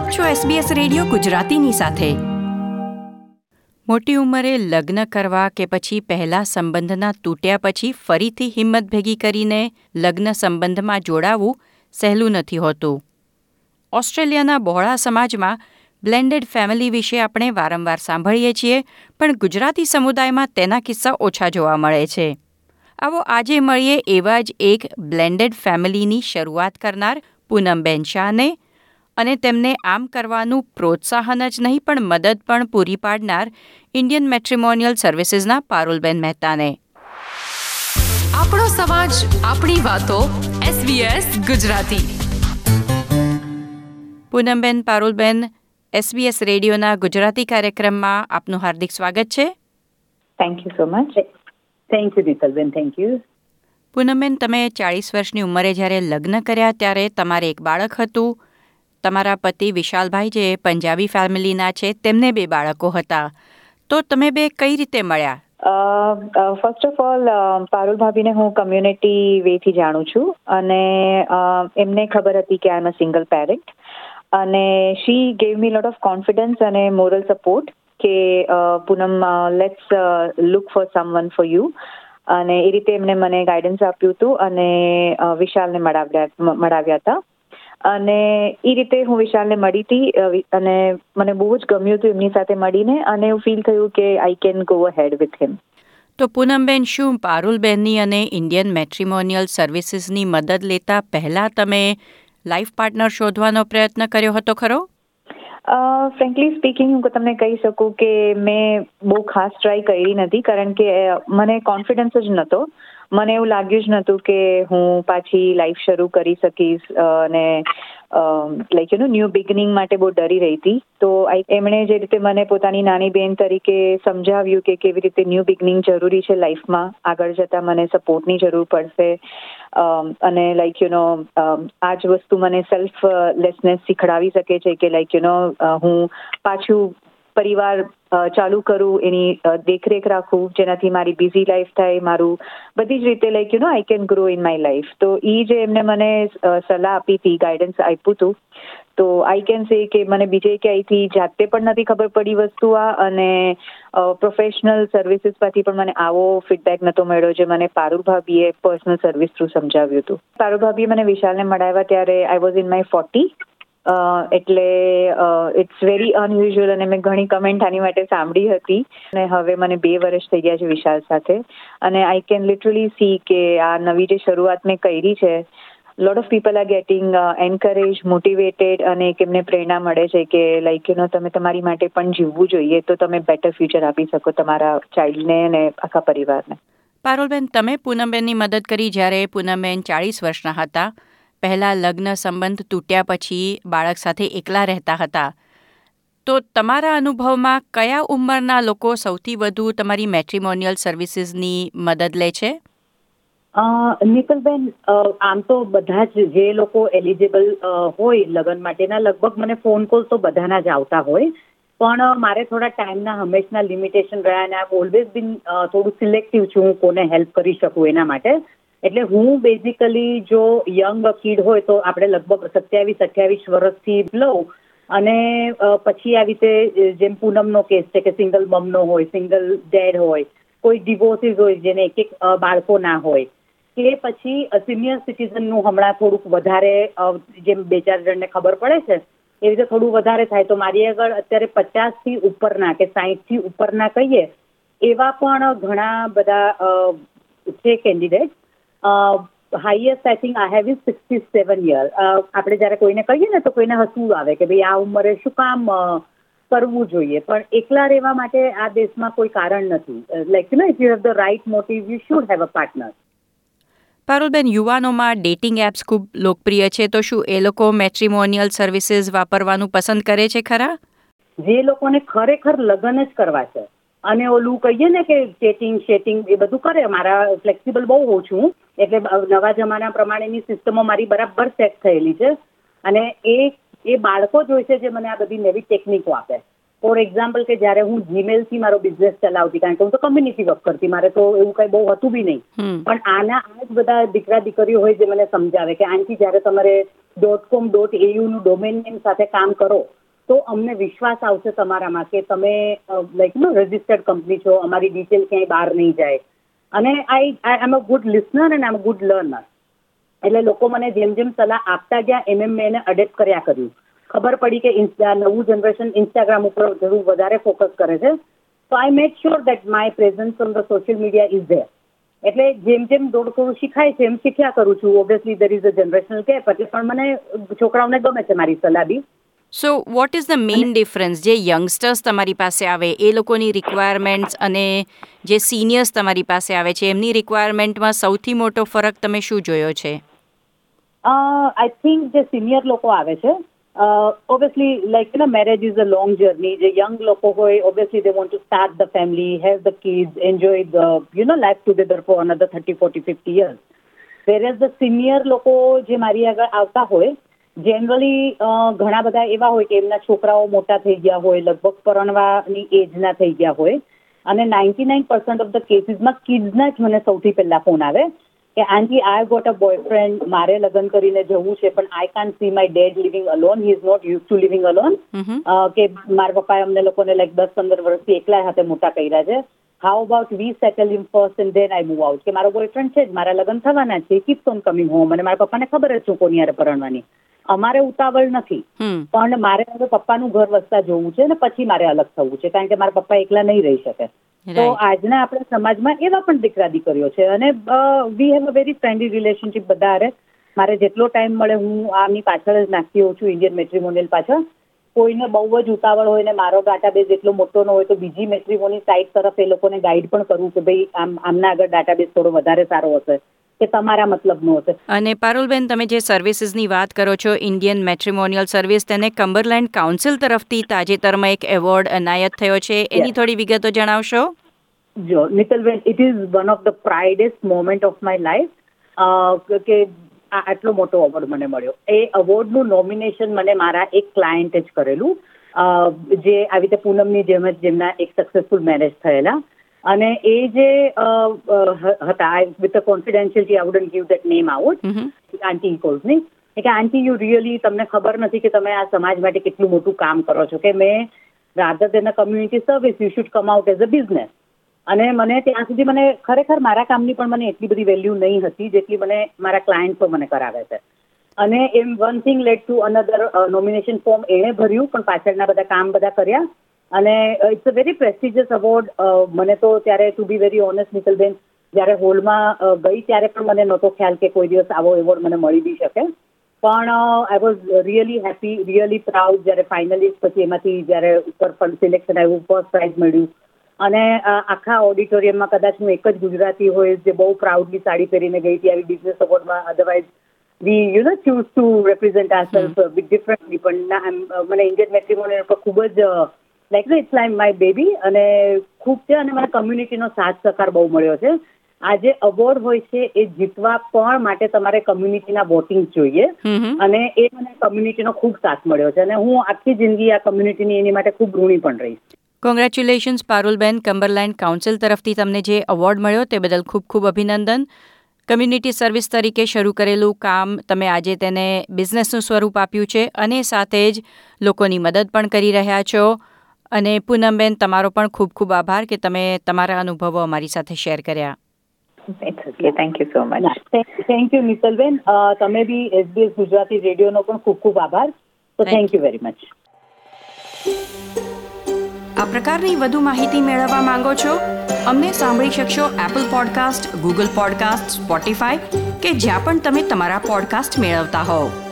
આપ છો SBS radio ગુજરાતીની સાથે. મોટી ઉંમરે લગ્ન કરવા કે પછી પહેલા સંબંધના તૂટ્યા પછી ફરીથી હિંમત ભેગી કરીને લગ્ન સંબંધમાં જોડાવું સહેલું નથી હોતું. ઓસ્ટ્રેલિયાના બહોળા સમાજમાં બ્લેન્ડેડ ફેમિલી વિશે આપણે વારંવાર સાંભળીએ છીએ, પણ ગુજરાતી સમુદાયમાં તેના કિસ્સા ઓછા જોવા મળે છે. આવો આજે મળીએ એવા જ એક બ્લેન્ડેડ ફેમિલીની શરૂઆત કરનાર પૂનમબેન શાહને અને તેમને આમ કરવાનું પ્રોત્સાહન જ નહીં પણ મદદ પણ પૂરી પાડનાર ઇન્ડિયન મેટ્રિમોનિયલ સર્વિસીસના પારુલબેન મહેતાને. આપણો સમાજ આપણી વાતો SBS ગુજરાતી. પૂનમબેન પારુલબેન એસબીએસ રેડિયોના ગુજરાતી કાર્યક્રમમાં આપનું હાર્દિક સ્વાગત છે. Thank you so much thank you Dipalben thank you Poonamben તમે ચાળીસ વર્ષની ઉંમરે જ્યારે લગ્ન કર્યા ત્યારે તમારે એક બાળક હતું. તમારા પતિ વિશાલભાઈ જે પંજાબી ફેમિલીના છે, તેમને બે બાળકો હતા. તો તમે બે કઈ રીતે મળ્યા? ફર્સ્ટ ઓફ ઓલ પારુલ ભાભીને હું કમ્યુનિટી વેથી જાણું છું અને એમને ખબર હતી કે આઈ એમ અ સિંગલ પેરેન્ટ અને she gave me lot of confidence અને મોરલ સપોર્ટ કે Poonam let's look for someone for you અને એ રીતે એમને મને ગાઈડન્સ આપ્યું હતું અને વિશાલને મળાવ્યા મળાવ્યા હતા. અને એ રીતે હું વિશાલને મળી હતી અને મને બહુ જ ગમ્યું હતું એમની સાથે મળીને અને એવું ફીલ થયું કે I can go ahead with him તો પૂનમબેન શું પારુલબેનની અને ઇન્ડિયન મેટ્રિમોનિયલ સર્વિસીસની મદદ લેતા પહેલા તમે લાઈફ પાર્ટનર શોધવાનો પ્રયત્ન કર્યો હતો ખરો? ફ્રેન્કલી સ્પીકિંગ હું તમને કહી શકું કે મેં બહુ ખાસ ટ્રાય કરી નથી કારણ કે મને કોન્ફિડન્સ જ નહોતો મને એવું લાગ્યું જ નહોતું કે હું પાછી લાઈફ શરૂ કરી શકીશ અને like you know new beginning માટે બહુ ડરી રહી હતી. તો એમણે જે રીતે મને પોતાની નાની બેન તરીકે સમજાવ્યું કે કેવી રીતે ન્યૂ બિગનિંગ જરૂરી છે લાઈફમાં આગળ જતાં મને સપોર્ટની જરૂર પડશે. અને લાઈક યુ નો આ જ વસ્તુ મને સેલ્ફ લેસનેસ શીખડાવી શકે છે કે લાઈક યુ નો હું પાછું પરિવાર ચાલુ કરું, એની દેખરેખ રાખું, જેનાથી મારી બિઝી લાઈફ થાય, મારું બધી જ રીતે like you know I can grow in my life તો એ જે એમને મને સલાહ આપી હતી ગાઈડન્સ આપ્યું હતું તો આઈ કેન સે કે મને બીજે ક્યાંયથી જાતે પણ નથી ખબર પડી વસ્તુ આ, અને પ્રોફેશનલ સર્વિસીસ પરથી પણ મને આવો ફીડબેક નતો મળ્યો જે મને પારુલ ભાભીએ પર્સનલ સર્વિસ થ્રુ સમજાવ્યું હતું. પારુલ ભાભીએ મને વિશાલને મળાવ્યા ત્યારે I was in my forty એટલે ઇટ્સ વેરી અનયુઝ્યુઅલ અને મેં ઘણી કમેન્ટ આની માટે સાંભળી હતી. અને હવે મને બે વર્ષ થઈ ગયા છે વિશાલ સાથે. અને આઈ કેન લિટરલી સી કે આ નવી જે શરૂઆત મેં કરી છે lot of people are getting encourage motivated અને એક એમને પ્રેરણા મળે છે કે લાઈક યુ નો તમે તમારી માટે પણ જીવવું જોઈએ તો તમે બેટર ફ્યુચર આપી શકો તમારા ચાઇલ્ડને અને આખા પરિવારને. પારોલબેન, તમે પૂનમબેનની મદદ કરી જ્યારે પૂનમબેન ચાળીસ વર્ષના હતા. પહેલા લગ્ન સંબંધ તૂટ્યા પછી બાળક સાથે એકલા રહેતા હતા. તો તમારા અનુભવમાં કયા ઉંમરના લોકો સૌથી વધુ તમારી મેટ્રિમોનિયલ સર્વિસીસની મદદ લે છે? નિકલબેન આમ તો બધા જ જે લોકો એલિજિબલ હોય લગ્ન માટેના, લગભગ મને ફોન કોલ તો બધાના જ આવતા હોય. પણ મારે થોડા ટાઈમના હંમેશના લિમિટેશન રહ્યા અને આઈ ઓલવેઝ બીન થોડું સિલેક્ટિવ છું હું કોને હેલ્પ કરી શકું એના માટે. એટલે હું બેઝિકલી જો યંગ કીડ હોય તો આપણે લગભગ સત્યાવીસ, અઠ્યાવીસ વર્ષથી લઉં. અને પછી આવી રીતે જેમ પૂનમનો કેસ છે કે સિંગલ મમનો હોય સિંગલ ડેડ હોય, કોઈ ડિવોર્સિસ હોય જેને એક એક બાળકો ના હોય, કે પછી સિનિયર સિટીઝનનું હમણાં થોડુંક વધારે જેમ બે ચાર જણને ખબર પડે છે એ રીતે થોડું વધારે થાય. તો મારી આગળ અત્યારે પચાસથી ઉપરના કે સાહીઠથી ઉપરના કહીએ, એવા પણ ઘણા બધા છે candidate highest I think I have is sixty seven year આપણે જ્યારે કોઈને કહીએ ને તો કોઈને હસવું આવે કે ભાઈ આ ઉંમરે શું કામ કરવું જોઈએ. પણ એકલા રહેવા માટે આ દેશમાં કોઈ કારણ નથી. Like you know if you have the right motive you should have a partner Parulben યુવાનોમાં ડેટિંગ એપ્સ ખૂબ લોકપ્રિય છે તો શું એ લોકો મેટ્રિમોનિયલ સર્વિસીસ વાપરવાનું પસંદ કરે છે ખરા? જે લોકોને ખરેખર લગ્ન જ કરવા છે. અને ઓલું કહીએ ને કે ચેટિંગ શેટિંગ એ બધું કરે. મારા ફ્લેક્સિબલ બહુ હોઉં છું એટલે નવા જમાના પ્રમાણેની સિસ્ટમો મારી બરાબર સેટ થયેલી છે. અને એ એ બાળકો જોઈશે છે જે મને આ બધી નવી ટેકનિકો આપે. ફોર એક્ઝામ્પલ કે જ્યારે હું જીમેલથી મારો બિઝનેસ ચલાવતી કારણ કે હું તો કમ્યુનિટી વર્ક કરતી મારે તો એવું કઈ બહુ હતું બી નહીં. પણ આના આ જ બધા દીકરા દીકરીઓ હોય જે મને સમજાવે કે આનથી જ્યારે તમારે ડોટ કોમ ડોટ એયુ નું ડોમેન નેમ સાથે કામ કરો તો અમને વિશ્વાસ આવશે તમારામાં કે તમે લાઈક નો રજિસ્ટર્ડ કંપની છો અમારી ડિટેલ ક્યાંય બહાર નહીં જાય. અને I I am a good listener and I am good learner એટલે લોકો મને જેમ જેમ સલાહ આપતા ગયા, એમ એમ મેં એને અડેપ્ટ કર્યા કર્યું. ખબર પડી કે નવું જનરેશન ઇન્સ્ટાગ્રામ ઉપર જરૂર વધારે ફોકસ કરે છે. તો I make sure that my presence on the social media is there એટલે જેમ જેમ થોડું થોડું શીખાય છે, એમ શીખ્યા કરું છું. Obviously there is a generational gap એટલે પણ મને છોકરાઓને ગમે છે મારી સલાહ બી. So what is the main difference જે યંગસ્ટર્સ તમારી પાસે આવે એ લોકોની રિક્વાયરમેન્ટ્સ અને જે સિનિયર્સ તમારી પાસે આવે છે એમની રિક્વાયરમેન્ટમાં સૌથી મોટો ફરક તમે શું જોયો છે? આઈ થિંક જે સિનિયર લોકો આવે છે obviously like you know marriage is a long journey જે યંગ લોકો હોય obviously they want to start the family have the kids enjoy the you know life together for another thirty forty fifty years whereas the senior લોકો જે મારી આગળ આવતા હોય generally ઘણા બધા એવા હોય કે એમના છોકરાઓ મોટા થઈ ગયા હોય લગભગ પરણવાની એજના થઈ ગયા હોય. અને ninety nine percent of the કેસીસમાં કિડ્સના જ મને સૌથી પહેલા ફોન આવે કે aunty I got a boyfriend મારે લગ્ન કરીને જવું છે પણ I can't see my dad living alone he is not use to living alone કે મારા પપ્પાએ અમને લોકોને લાઈક દસ પંદર વર્ષથી એકલા હાથે મોટા કર્યા છે. How about we settle in first and then I move out કે મારો બોયફ્રેન્ડ છે જ મારા લગ્ન થવાના છે. કીપ્સ ઓન કમિંગ હોમ અને મારા પપ્પાને ખબર જ છું કોની યારે પરણવાની. અમારે ઉતાવળ નથી. પણ મારે હવે પપ્પાનું ઘર વસતા જોવું છે ને પછી મારે અલગ થવું છે. કારણ કે મારા પપ્પા એકલા નહીં રહી શકે. તો આજના આપણા સમાજમાં એવા પણ દીકરા દીકરીઓ છે. અને we have a very friendly relationship બધા અરે મારે જેટલો ટાઈમ મળે હું આની પાછળ જ નાખતી હોઉં છું ઇન્ડિયન મેટ્રીમોનિયલ પાછળ. કોઈને બહુ જ ઉતાવળ હોય ને મારો ડેટાબેઝ એટલો મોટો ન હોય તો બીજી મેટ્રીમોની સાઇટ તરફ એ લોકોને ગાઈડ પણ કરવું કે ભાઈ આમ આમના આગળ ડેટાબેઝ થોડો વધારે સારો હશે. કે તમારા મતલબનો હશે અને પારુલબેન તમે જે સર્વિસીસની વાત કરો છો ઇન્ડિયન મેટ્રિમોનિયલ સર્વિસ તેને કમ્બરલેન્ડ કાઉન્સિલ તરફથી તાજેતરમાં એક એવોર્ડ એનાયત થયો છે. એની થોડી વિગતો જણાવશો? જો Nitalben it is one of the pridest moment of my life કે આ આટલો મોટો અવોર્ડ મને મળ્યો. એ અવોર્ડનું નોમિનેશન મને મારા એક ક્લાયન્ટે જ કરેલું. અ, જે આવી રીતે પૂનમની જેમ જ જેમના એક સક્સેસફુલ મેરેજ થયેલા. અને એ જે હતા with a confidentiality I wouldn't give that name out aunty aunty કોલ્સની કે આંટી યુ રિયલી તમને ખબર નથી કે તમે આ સમાજ માટે કેટલું મોટું કામ કરો છો. કે મેં rather than a community service you should come out as a business અને મને ત્યાં સુધી મને ખરેખર મારા કામની પણ મને એટલી બધી વેલ્યુ નહીં હતી જેટલી મને મારા ક્લાયન્ટો મને કરાવે છે. અને એમ one thing led to another nomination form એણે ભર્યું પણ પાછળના બધા કામ બધા કર્યા. અને it's a very prestigious award મને તો ત્યારે to be very honest Nikalben જ્યારે હોલમાં ગઈ ત્યારે પણ મને નહોતો ખ્યાલ કે કોઈ દિવસ આવો એવોર્ડ મને મળી બી શકે. પણ I was really happy really proud જ્યારે ફાઇનલિસ્ટ પછી એમાંથી જ્યારે ઉપર સિલેક્શન આવ્યું ફર્સ્ટ પ્રાઇઝ મળ્યું. અને આખા ઓડિટોરિયમમાં કદાચ હું એક જ ગુજરાતી હોય જે બહુ પ્રાઉડલી સાડી પહેરીને ગઈ હતી આવી business અવોર્ડમાં otherwise we you know choose to represent our self with differently પણ ના મને ઇન્ડિયન મેટ્રીમોનિયલ પર ખૂબ જ like it's like my baby અને ખૂબ છે અને મને કમ્યુનિટીનો સાથ સહકાર બહુ મળ્યો છે. આ જે અવોર્ડ હોય છે એ જીતવા પણ માટે તમારે કમ્યુનિટીના વોટિંગ જોઈએ અને એ મને કમ્યુનિટીનો ખૂબ સાથ મળ્યો છે અને હું આખી જિંદગી આ કમ્યુનિટીની એની માટે ખૂબ ઋણી પણ રહીશ. કોંગ્રેચ્યુલેશન્સ પારુલબેન. કમ્બરલેન્ડ કાઉન્સિલ તરફથી તમને જે એવોર્ડ મળ્યો તે બદલ ખૂબ ખૂબ અભિનંદન. કમ્યુનિટી સર્વિસ તરીકે શરૂ કરેલું કામ તમે આજે તેને બિઝનેસનું સ્વરૂપ આપ્યું છે અને સાથે જ લોકોની મદદ પણ કરી રહ્યા છો. અને પૂનમબેન તમારો પણ ખૂબ ખૂબ આભાર કે તમે તમારા અનુભવો અમારી સાથે શેર કર્યા. Thank you so much thank you Misalben અ, તમે બી એસબીએસ ગુજરાતી રેડિયોનો પણ ખૂબ ખૂબ આભાર. તો થેન્ક યુ વેરી મચ આ પ્રકારની વધુ માહિતી મેળવવા માંગો છો? અમને સાંભળી શકશો Apple podcast Google podcast Spotify કે જ્યાં પણ તમે તમારા પોડકાસ્ટ મેળવતા હોવ.